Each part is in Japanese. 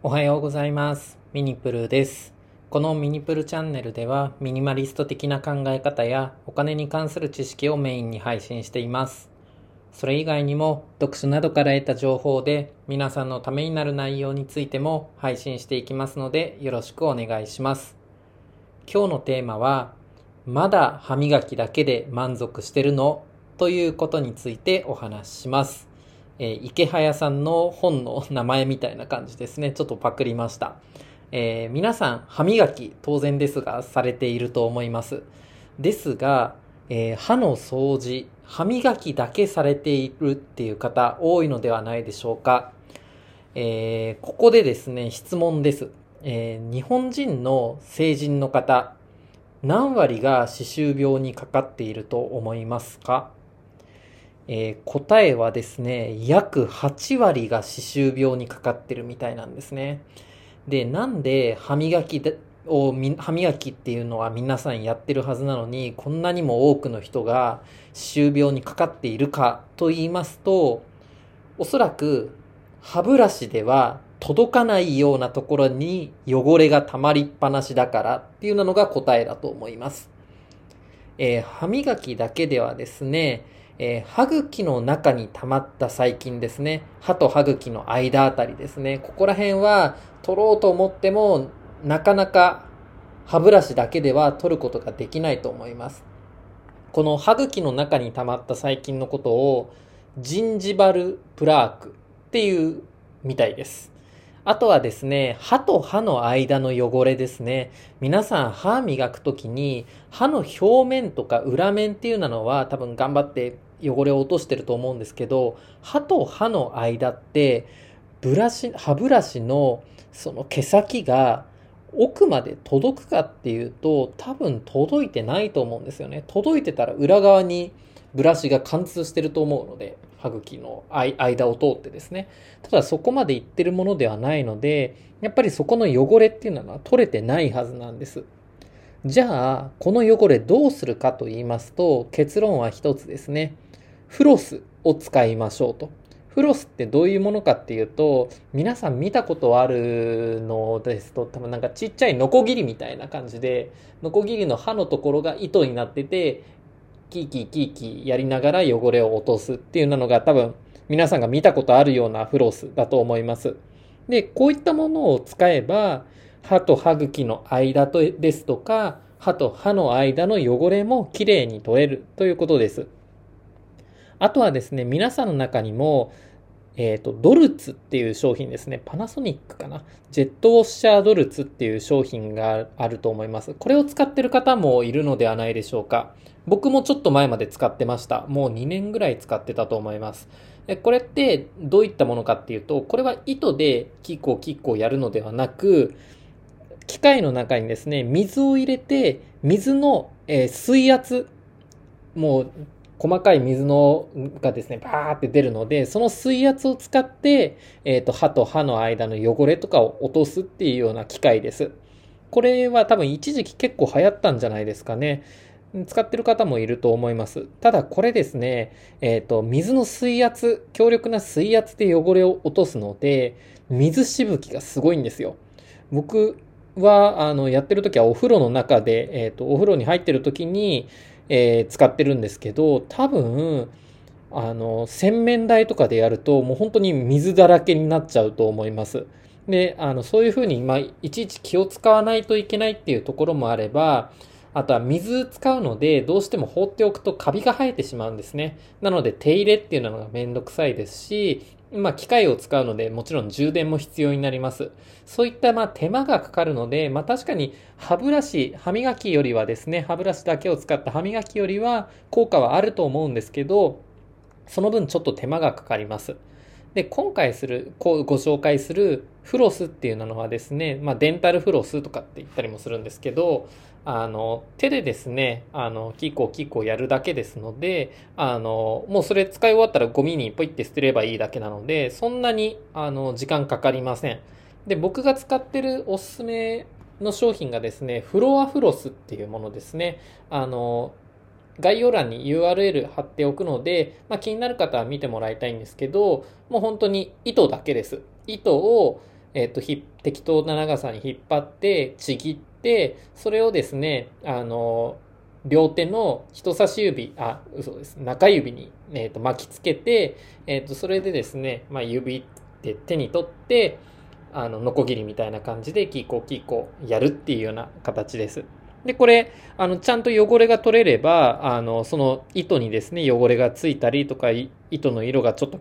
おはようございます。ミニプルです。このミニプルチャンネルではミニマリスト的な考え方やお金に関する知識をメインに配信しています。それ以外にも読書などから得た情報で皆さんのためになる内容についても配信していきますのでよろしくお願いします。今日のテーマはまだ歯磨きだけで満足してるの？ということについてお話しします。えー池早さんの本の名前みたいな感じですね。ちょっとパクりました。えー皆さん、歯磨き、当然ですが、されていると思います。ですが、えー歯の掃除、歯磨きだけされているっていう方、多いのではないでしょうか。えーここでですね、質問です。えー日本人の成人の方、何割が歯周病にかかっていると思いますか？えー答えはですね、約8割が歯周病にかかってるみたいなんですね。で、なんで歯磨きでを歯磨きっていうのは皆さんやってるはずなのに、こんなにも多くの人が歯周病にかかっているかと言いますと、おそらく歯ブラシでは届かないようなところに汚れが溜まりっぱなしだからっていうのが答えだと思います。えー歯磨きだけではですね、えー歯茎の中に溜まった細菌ですね。歯と歯茎の間あたりですね。ここら辺は取ろうと思っても、なかなか歯ブラシだけでは取ることができないと思います。この歯茎の中に溜まった細菌のことを、ジンジバルプラークっていうみたいです。あとはですね、歯と歯の間の汚れですね。皆さん歯磨くときに歯の表面とか裏面っていうのは多分頑張って汚れを落としてると思うんですけど、歯と歯の間ってブラシ、歯ブラシのその毛先が奥まで届くかっていうと多分届いてないと思うんですよね。届いてたら裏側にブラシが貫通してると思うので、歯茎の間を通ってですね。ただそこまでいってるものではないので、やっぱりそこの汚れっていうのは取れてないはずなんです。じゃあ、この汚れどうするかと言いますと、結論は一つですね。フロスを使いましょうと。フロスってどういうものかっていうと、皆さん見たことあるのですと、多分なんかちっちゃいノコギリみたいな感じで、ノコギリの刃のところが糸になってて、キーキーキーキーやりながら汚れを落とすっていうのが多分皆さんが見たことあるようなフロスだと思います。で、こういったものを使えば、歯と歯茎の間とですとか、歯と歯の間の汚れもきれいに取れるということです。あとはですね、皆さんの中にも、えっ、と、ドルツっていう商品ですね。パナソニックかな？ジェットウォッシャードルツっていう商品があると思います。これを使ってる方もいるのではないでしょうか。僕もちょっと前まで使ってました。もう2年ぐらい使ってたと思います。これってどういったものかっていうと、これは糸でキッコーキッコーやるのではなく、機械の中にですね、水を入れて、水の、水圧、もう細かい水のがですね、バーって出るので、その水圧を使って、えっ、と、歯と歯の間の汚れとかを落とすっていうような機械です。これは多分一時期結構流行ったんじゃないですかね。使ってる方もいると思います。ただこれですね、えっ、と、水の水圧、強力な水圧で汚れを落とすので、水しぶきがすごいんですよ。僕は、あの、やってる時はお風呂の中で、えっ、と、お風呂に入ってる時に、えー使ってるんですけど、多分、あの、洗面台とかでやると、もう本当に水だらけになっちゃうと思います。で、あの、そういうふうに、まあ、いちいち気を使わないといけないっていうところもあれば、あとは水使うので、どうしても放っておくとカビが生えてしまうんですね。なので手入れっていうのがめんどくさいですし、まあ機械を使うのでもちろん充電も必要になります。そういったまあ手間がかかるので、まあ確かに歯ブラシ、歯磨きよりはですね、歯ブラシだけを使った歯磨きよりは効果はあると思うんですけど、その分ちょっと手間がかかります。で、今回する、こうご紹介するフロスっていうのはですね、まあデンタルフロスとかって言ったりもするんですけど、あの、手でですね、あの、キッコーキッコーやるだけですので、あの、もうそれ使い終わったらゴミにポイって捨てればいいだけなので、そんなに、あの、時間かかりません。で、僕が使ってるおすすめの商品がですね、フロアフロスっていうものですね。あの、概要欄に URL 貼っておくので、まあ、気になる方は見てもらいたいんですけど、もう本当に糸だけです。糸を、えっ、と、適当な長さに引っ張ってちぎってそれをですねあの両手の人差し指あ嘘です中指に、えー、と巻きつけて、えー、とそれでですね、まあ、指で手に取ってあのノコギリみたいな感じでキーコーキーコーやるっていうような形です。で、これ、あの、ちゃんと汚れが取れれば、あの、その糸にですね、汚れがついたりとか、糸の色がちょっと、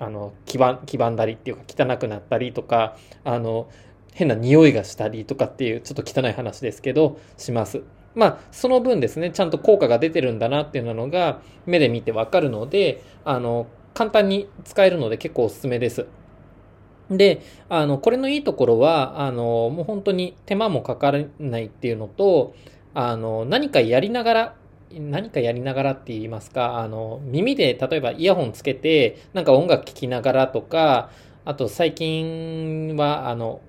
あの、黄ば黄ばんだりっていうか、汚くなったりとか、あの、変な匂いがしたりとかっていう、ちょっと汚い話ですけど、します。まあ、その分ですね、ちゃんと効果が出てるんだなっていうのが、目で見てわかるので、あの、簡単に使えるので結構おすすめです。で、あの、これのいいところは、あの、もう本当に手間もかからないっていうのと、あの、何かやりながら、何かやりながらって言いますか、あの、耳で例えばイヤホンつけて、なんか音楽聴きながらとか、あと最近は、あの、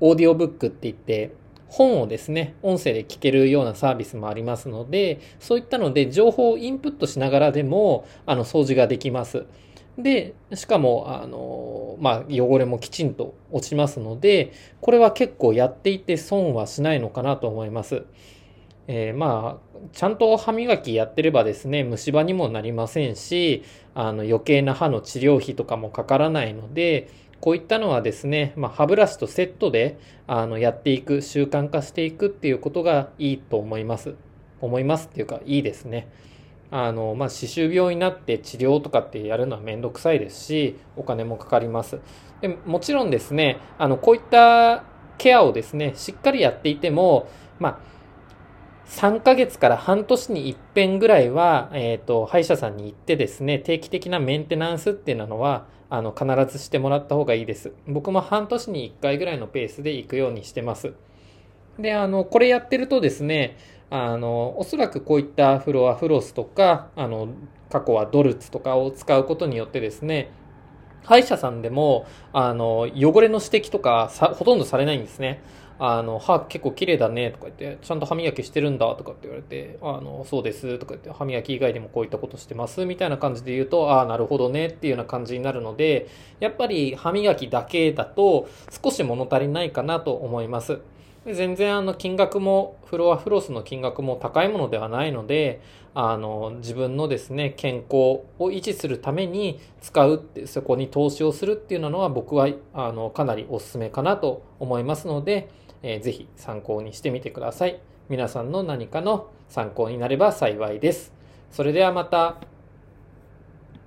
オーディオブックって言って、本をですね、音声で聞けるようなサービスもありますので、そういったので情報をインプットしながらでも、あの、掃除ができます。で、しかも、あの、まあ、汚れもきちんと落ちますので、これは結構やっていて損はしないのかなと思います。えー、まあ、ちゃんと歯磨きやってればですね、虫歯にもなりませんし、あの、余計な歯の治療費とかもかからないので、こういったのはですね、まあ、歯ブラシとセットで、あの、やっていく、習慣化していくっていうことがいいと思います。思いますっていうか、いいですね。あの、まあ、歯周病になって治療とかってやるのはめんどくさいですし、お金もかかります。でもちろんですね、あの、こういったケアをですね、しっかりやっていても、まあ、3ヶ月から半年に一遍ぐらいは、えっ、ー、と、歯医者さんに行ってですね、定期的なメンテナンスっていうのは、あの、必ずしてもらった方がいいです。僕も半年に1回ぐらいのペースで行くようにしてます。で、あの、これやってるとですね、あの、おそらくこういったフロアフロスとか、あの、過去はドルツとかを使うことによってですね、歯医者さんでも、あの、汚れの指摘とかさ、ほとんどされないんですね。あの、歯結構綺麗だねとか言って、ちゃんと歯磨きしてるんだとかって言われて、あの、そうですとか言って、歯磨き以外でもこういったことしてますみたいな感じで言うと、ああ、なるほどねっていうような感じになるので、やっぱり歯磨きだけだと少し物足りないかなと思います。全然あの金額も、フロアフロスの金額も高いものではないので、あの、自分のですね、健康を維持するために使うって、そこに投資をするっていうのは僕は、あの、かなりお勧めかなと思いますので、えー、ぜひ参考にしてみてください。皆さんの何かの参考になれば幸いです。それではまた。